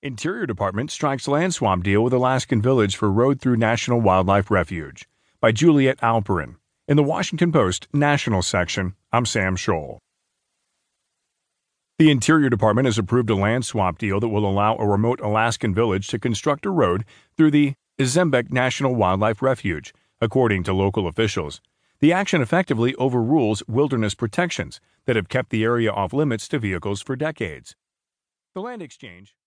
Interior Department strikes land swap deal with Alaskan Village for road through National Wildlife Refuge by Juliet Eilperin. In the Washington Post National section, I'm Sam Scholl. The Interior Department has approved a land swap deal that will allow a remote Alaskan village to construct a road through the Izembek National Wildlife Refuge, according to local officials. The action effectively overrules wilderness protections that have kept the area off limits to vehicles for decades. The land exchange